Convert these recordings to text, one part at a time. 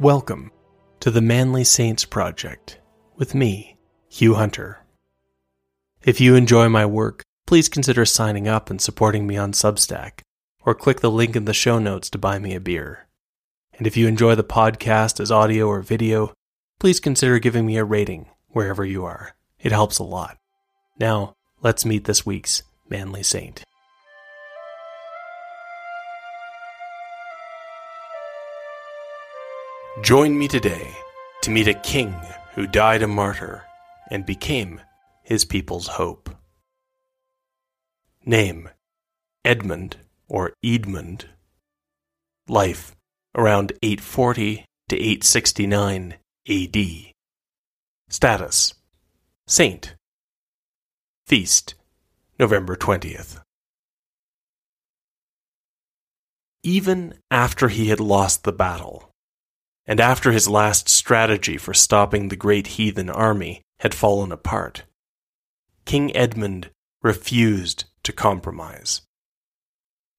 Welcome to the Manly Saints Project with me, Hugh Hunter. If you enjoy my work, please consider signing up and supporting me on Substack, or click the link in the show notes to buy me a beer. And if you enjoy the podcast as audio or video, please consider giving me a rating wherever you are. It helps a lot. Now, let's meet this week's Manly Saint. Join me today to meet a king who died a martyr and became his people's hope. Name Edmund or Edmund. Life around 840 to 869 AD. Status Saint. Feast November 20th. Even after he had lost the battle, and after his last strategy for stopping the great heathen army had fallen apart, King Edmund refused to compromise.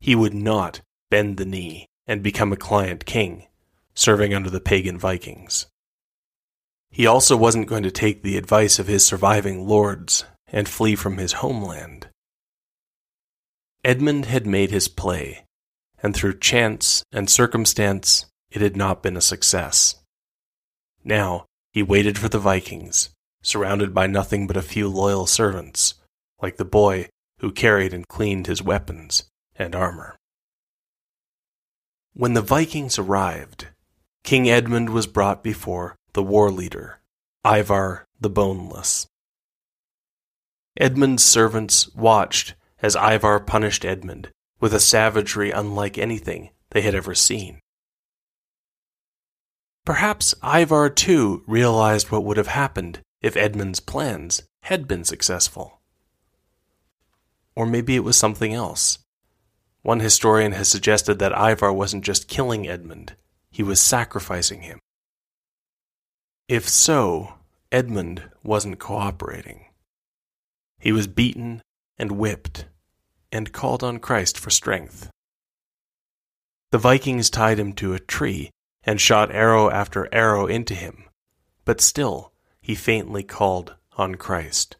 He would not bend the knee and become a client king, serving under the pagan Vikings. He also wasn't going to take the advice of his surviving lords and flee from his homeland. Edmund had made his play, and through chance and circumstance, it had not been a success. Now, he waited for the Vikings, surrounded by nothing but a few loyal servants, like the boy who carried and cleaned his weapons and armor. When the Vikings arrived, King Edmund was brought before the war leader, Ivar the Boneless. Edmund's servants watched as Ivar punished Edmund with a savagery unlike anything they had ever seen. Perhaps Ivar too realized what would have happened if Edmund's plans had been successful. Or maybe it was something else. One historian has suggested that Ivar wasn't just killing Edmund, he was sacrificing him. If so, Edmund wasn't cooperating. He was beaten and whipped and called on Christ for strength. The Vikings tied him to a tree and shot arrow after arrow into him, but still he faintly called on Christ.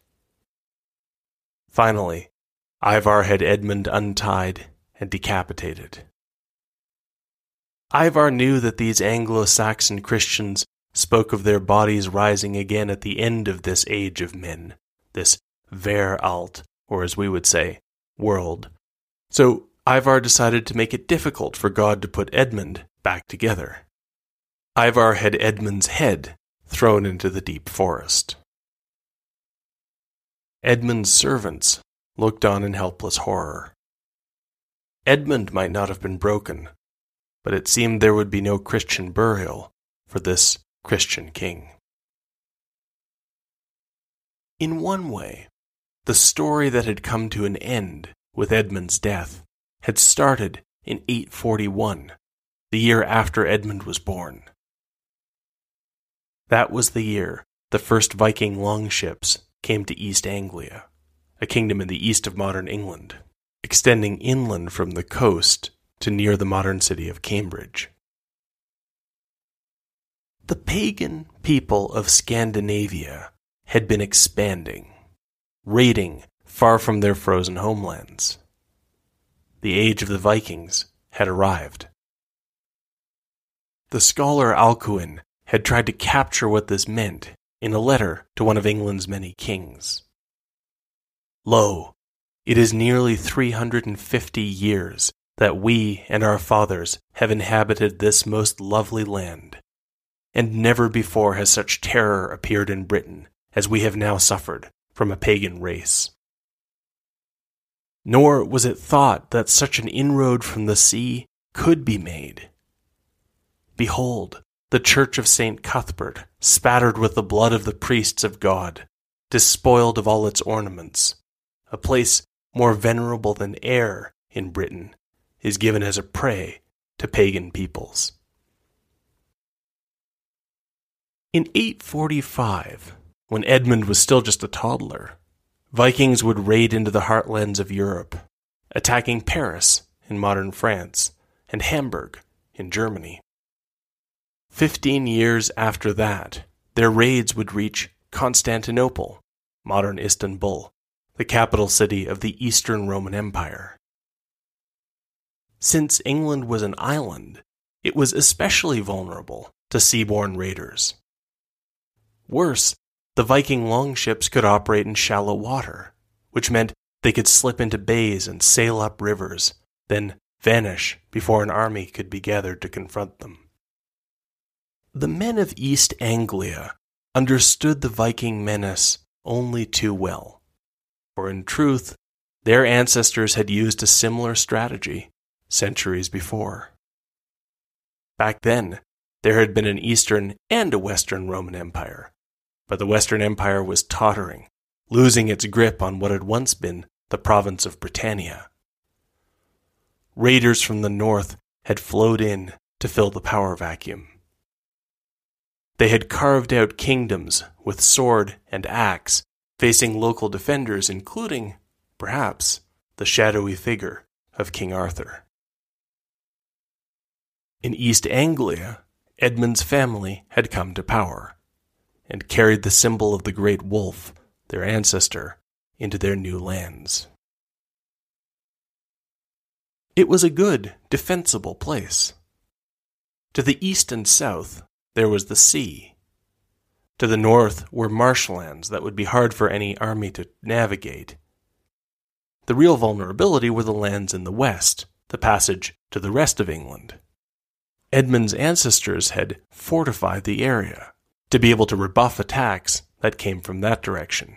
Finally, Ivar had Edmund untied and decapitated. Ivar knew that these Anglo Saxon Christians spoke of their bodies rising again at the end of this age of men, this ver alt, or as we would say, world. So Ivar decided to make it difficult for God to put Edmund back together. Ivar had Edmund's head thrown into the deep forest. Edmund's servants looked on in helpless horror. Edmund might not have been broken, but it seemed there would be no Christian burial for this Christian king. In one way, the story that had come to an end with Edmund's death had started in 841, the year after Edmund was born. That was the year the first Viking longships came to East Anglia, a kingdom in the east of modern England, extending inland from the coast to near the modern city of Cambridge. The pagan people of Scandinavia had been expanding, raiding far from their frozen homelands. The age of the Vikings had arrived. The scholar Alcuin had tried to capture what this meant in a letter to one of England's many kings. Lo, it is nearly 350 years that we and our fathers have inhabited this most lovely land, and never before has such terror appeared in Britain as we have now suffered from a pagan race. Nor was it thought that such an inroad from the sea could be made. Behold, the church of St. Cuthbert, spattered with the blood of the priests of God, despoiled of all its ornaments, a place more venerable than Ayr in Britain, is given as a prey to pagan peoples. In 845, when Edmund was still just a toddler, Vikings would raid into the heartlands of Europe, attacking Paris in modern France and Hamburg in Germany. Fifteen years after that, their raids would reach Constantinople, modern Istanbul, the capital city of the Eastern Roman Empire. Since England was an island, it was especially vulnerable to seaborne raiders. Worse, the Viking longships could operate in shallow water, which meant they could slip into bays and sail up rivers, then vanish before an army could be gathered to confront them. The men of East Anglia understood the Viking menace only too well, for in truth, their ancestors had used a similar strategy centuries before. Back then, there had been an Eastern and a Western Roman Empire, but the Western Empire was tottering, losing its grip on what had once been the province of Britannia. Raiders from the north had flowed in to fill the power vacuum. They had carved out kingdoms with sword and axe, facing local defenders, including, perhaps, the shadowy figure of King Arthur. In East Anglia, Edmund's family had come to power and carried the symbol of the great wolf, their ancestor, into their new lands. It was a good, defensible place. To the east and south, there was the sea. To the north were marshlands that would be hard for any army to navigate. The real vulnerability were the lands in the west, the passage to the rest of England. Edmund's ancestors had fortified the area to be able to rebuff attacks that came from that direction.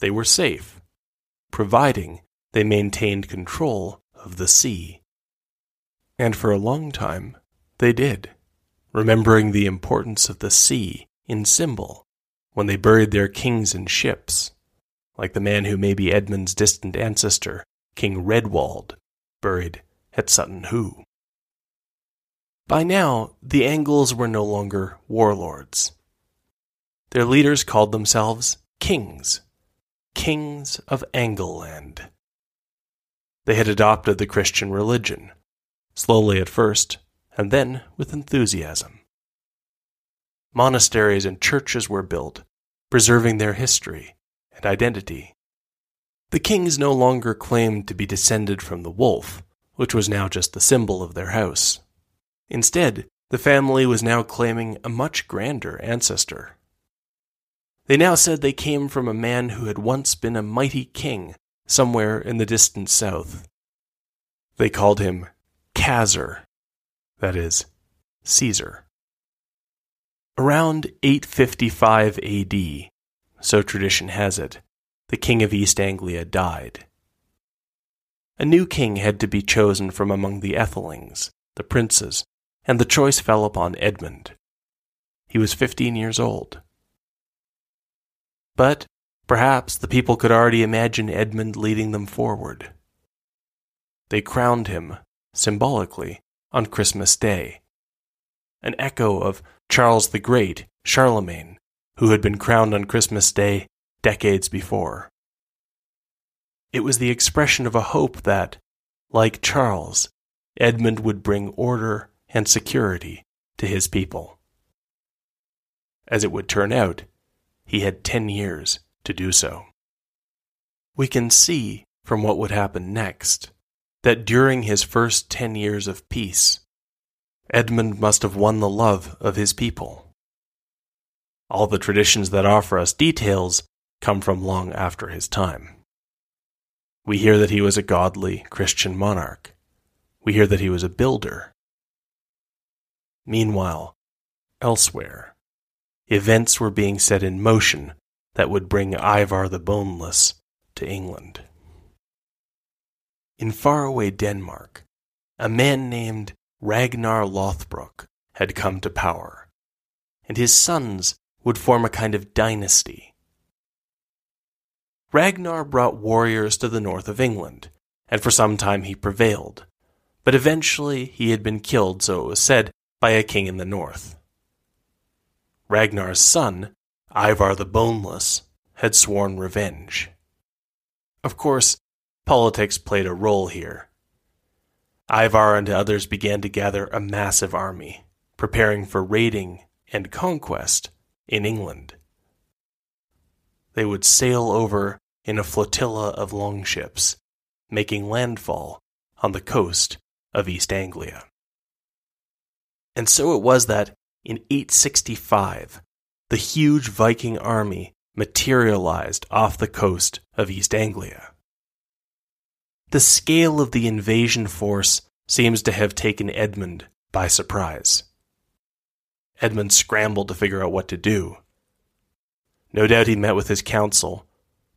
They were safe, providing they maintained control of the sea. And for a long time, they did, remembering the importance of the sea in symbol when they buried their kings in ships, like the man who may be Edmund's distant ancestor, King Redwald, buried at Sutton Hoo. By now, the Angles were no longer warlords. Their leaders called themselves kings, kings of Angleland. They had adopted the Christian religion, slowly at first, and then with enthusiasm. Monasteries and churches were built, preserving their history and identity. The kings no longer claimed to be descended from the wolf, which was now just the symbol of their house. Instead, the family was now claiming a much grander ancestor. They now said they came from a man who had once been a mighty king somewhere in the distant south. They called him Khazar, that is, Caesar. Around 855 AD, so tradition has it, the king of East Anglia died. A new king had to be chosen from among the Ethelings, the princes, and the choice fell upon Edmund. He was fifteen years old. But perhaps the people could already imagine Edmund leading them forward. They crowned him, symbolically, on Christmas Day, an echo of Charles the Great, Charlemagne, who had been crowned on Christmas Day decades before. It was the expression of a hope that, like Charles, Edmund would bring order and security to his people. As it would turn out, he had ten years to do so. We can see from what would happen next that during his first ten years of peace, Edmund must have won the love of his people. All the traditions that offer us details come from long after his time. We hear that he was a godly Christian monarch. We hear that he was a builder Meanwhile, elsewhere, events were being set in motion that would bring Ivar the Boneless to England. In faraway Denmark, a man named Ragnar Lothbrok had come to power, and his sons would form a kind of dynasty. Ragnar brought warriors to the north of England, and for some time he prevailed, but eventually he had been killed, so it was said, by a king in the north. Ragnar's son, Ivar the Boneless, had sworn revenge. Of course, politics played a role here. Ivar and others began to gather a massive army, preparing for raiding and conquest in England. They would sail over in a flotilla of longships, making landfall on the coast of East Anglia. And so it was that in 865, the huge Viking army materialized off the coast of East Anglia. The scale of the invasion force seems to have taken Edmund by surprise. Edmund scrambled to figure out what to do. No doubt he met with his council,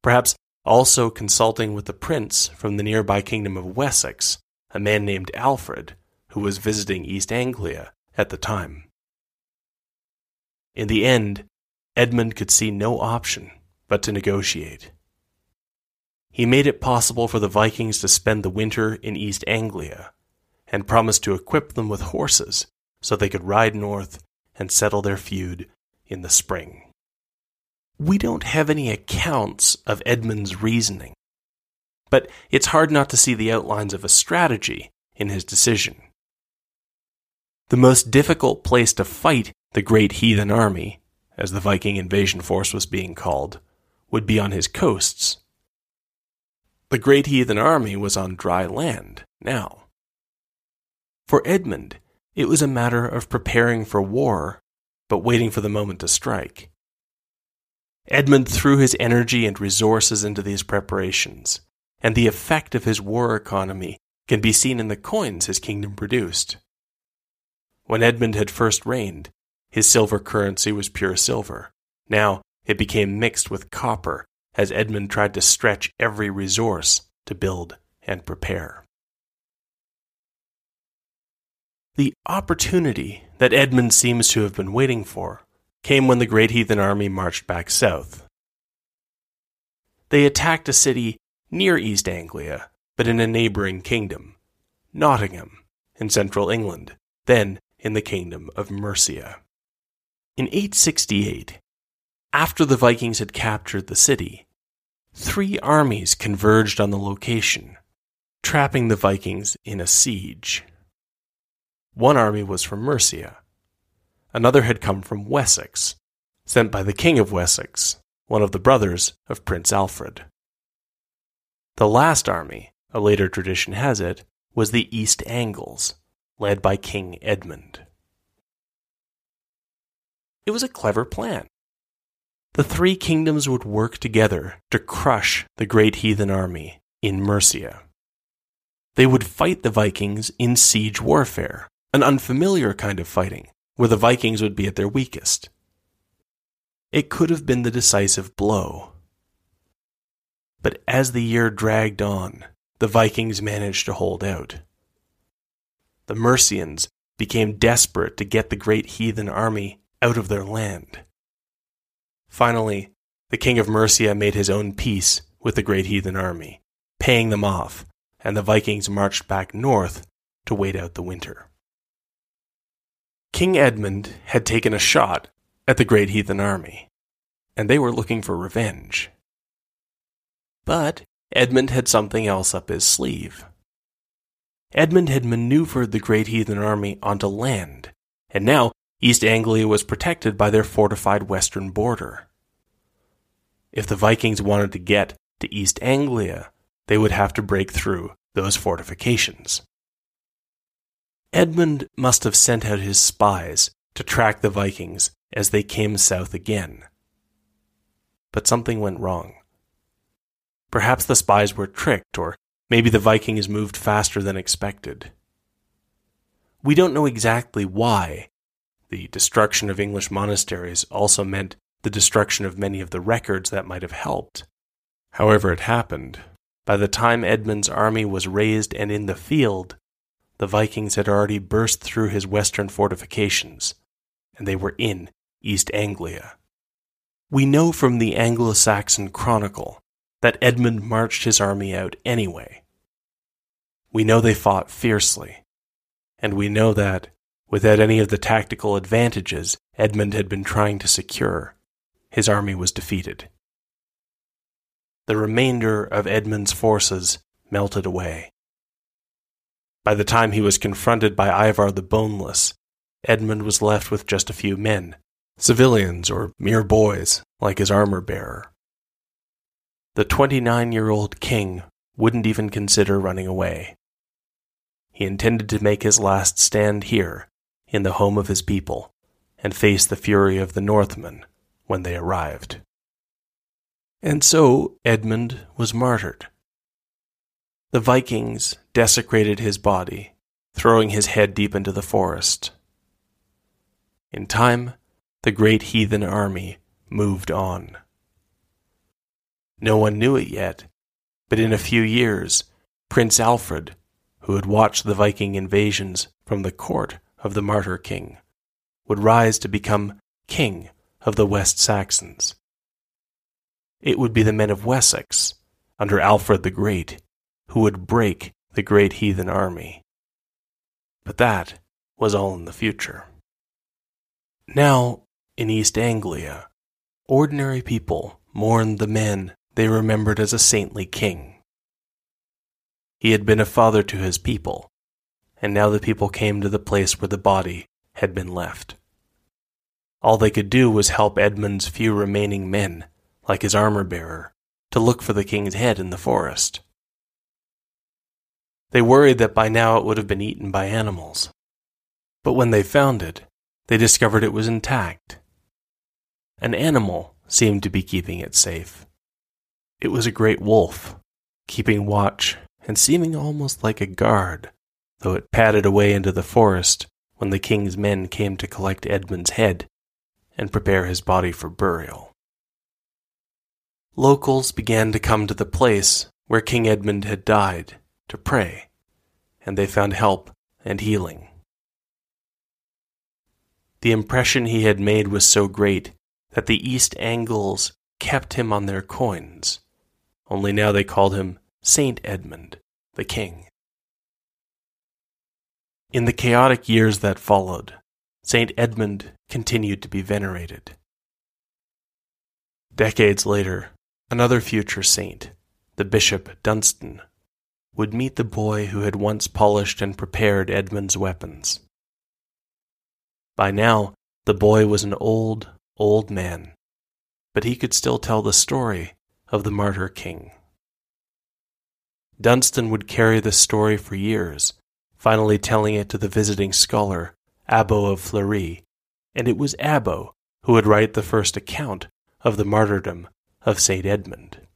perhaps also consulting with the prince from the nearby kingdom of Wessex, a man named Alfred, who was visiting East Anglia at the time. In the end, Edmund could see no option but to negotiate. He made it possible for the Vikings to spend the winter in East Anglia and promised to equip them with horses so they could ride north and settle their feud in the spring. We don't have any accounts of Edmund's reasoning, but it's hard not to see the outlines of a strategy in his decision. The most difficult place to fight the great heathen army, as the Viking invasion force was being called, would be on his coasts. The great heathen army was on dry land now. For Edmund, it was a matter of preparing for war, but waiting for the moment to strike. Edmund threw his energy and resources into these preparations, and the effect of his war economy can be seen in the coins his kingdom produced. When Edmund had first reigned, his silver currency was pure silver. Now it became mixed with copper as Edmund tried to stretch every resource to build and prepare. The opportunity that Edmund seems to have been waiting for came when the great heathen army marched back south. They attacked a city near East Anglia, but in a neighboring kingdom, Nottingham, in central England, then in the kingdom of Mercia. In 868, after the Vikings had captured the city, three armies converged on the location, trapping the Vikings in a siege. One army was from Mercia, Another had come from Wessex, sent by the King of Wessex, one of the brothers of Prince Alfred. The last army, a later tradition has it, was the East Angles, led by King Edmund. It was a clever plan. The three kingdoms would work together to crush the great heathen army in Mercia. They would fight the Vikings in siege warfare, an unfamiliar kind of fighting where the Vikings would be at their weakest. It could have been the decisive blow. But as the year dragged on, the Vikings managed to hold out. The Mercians became desperate to get the great heathen army out of their land. Finally, the king of Mercia made his own peace with the great heathen army, paying them off, and the Vikings marched back north to wait out the winter. King Edmund had taken a shot at the great heathen army, and they were looking for revenge. But Edmund had something else up his sleeve. Edmund had maneuvered the great heathen army onto land, and now East Anglia was protected by their fortified western border. If the Vikings wanted to get to East Anglia, they would have to break through those fortifications. Edmund must have sent out his spies to track the Vikings as they came south again. But something went wrong. Perhaps the spies were tricked, or maybe the Vikings moved faster than expected. We don't know exactly why. The destruction of English monasteries also meant the destruction of many of the records that might have helped. However, it happened. By the time Edmund's army was raised and in the field, the Vikings had already burst through his western fortifications, and they were in East Anglia. We know from the Anglo Saxon Chronicle that Edmund marched his army out anyway. We know they fought fiercely, and we know that, without any of the tactical advantages Edmund had been trying to secure, his army was defeated. The remainder of Edmund's forces melted away. By the time he was confronted by Ivar the Boneless, Edmund was left with just a few men, civilians or mere boys like his armor bearer. The 29 year old king wouldn't even consider running away. He intended to make his last stand here, in the home of his people, and face the fury of the Northmen when they arrived. And so Edmund was martyred. The Vikings desecrated his body, throwing his head deep into the forest. In time, the great heathen army moved on. No one knew it yet, but in a few years, Prince Alfred, who had watched the Viking invasions from the court of the martyr king, would rise to become king of the West Saxons. It would be the men of Wessex, under Alfred the Great, who would break the great heathen army. But that was all in the future. Now, in East Anglia, ordinary people mourned the men they remembered as a saintly king. He had been a father to his people, and now the people came to the place where the body had been left. All they could do was help Edmund's few remaining men, like his armor bearer, to look for the king's head in the forest. They worried that by now it would have been eaten by animals. But when they found it, they discovered it was intact. An animal seemed to be keeping it safe. It was a great wolf, keeping watch and seeming almost like a guard, though it padded away into the forest when the king's men came to collect Edmund's head and prepare his body for burial. Locals began to come to the place where King Edmund had died to pray, and they found help and healing. The impression he had made was so great that the East Angles kept him on their coins only now they called him Saint Edmund, the king. In the chaotic years that followed, Saint Edmund continued to be venerated. Decades later, another future saint, the Bishop Dunstan, would meet the boy who had once polished and prepared Edmund's weapons. By now, the boy was an old, old man, but he could still tell the story of the martyr king. Dunstan would carry this story for years, finally telling it to the visiting scholar, Abbo of Fleury, and it was Abbo who would write the first account of the martyrdom of St. Edmund.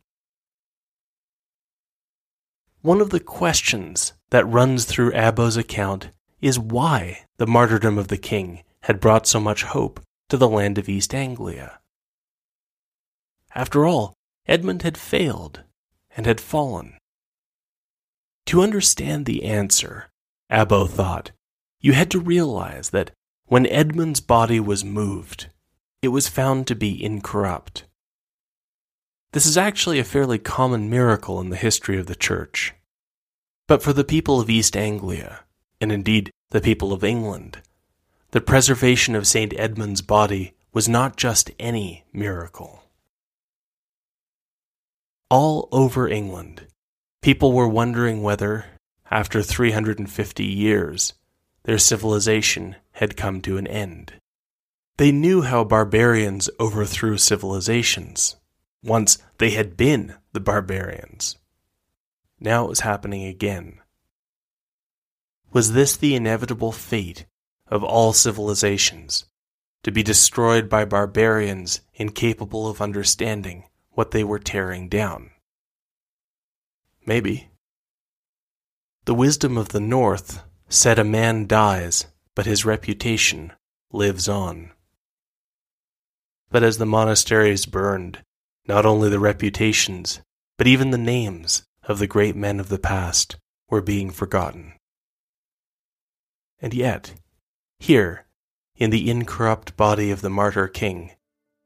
One of the questions that runs through Abbo's account is why the martyrdom of the king had brought so much hope to the land of East Anglia. After all, Edmund had failed and had fallen. To understand the answer, Abbo thought, you had to realize that when Edmund's body was moved, it was found to be incorrupt. This is actually a fairly common miracle in the history of the Church. But for the people of East Anglia, and indeed the people of England, the preservation of St. Edmund's body was not just any miracle. All over England, people were wondering whether, after 350 years, their civilization had come to an end. They knew how barbarians overthrew civilizations. Once they had been the barbarians. Now it was happening again. Was this the inevitable fate of all civilizations, to be destroyed by barbarians incapable of understanding what they were tearing down. Maybe. The wisdom of the North said a man dies, but his reputation lives on. But as the monasteries burned, not only the reputations, but even the names of the great men of the past were being forgotten. And yet, here, in the incorrupt body of the martyr king,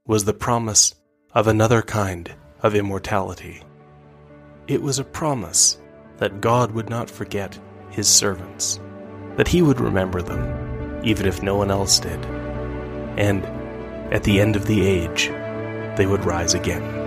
was the promise of another kind of immortality. It was a promise that God would not forget his servants, that he would remember them, even if no one else did. And at the end of the age, they would rise again.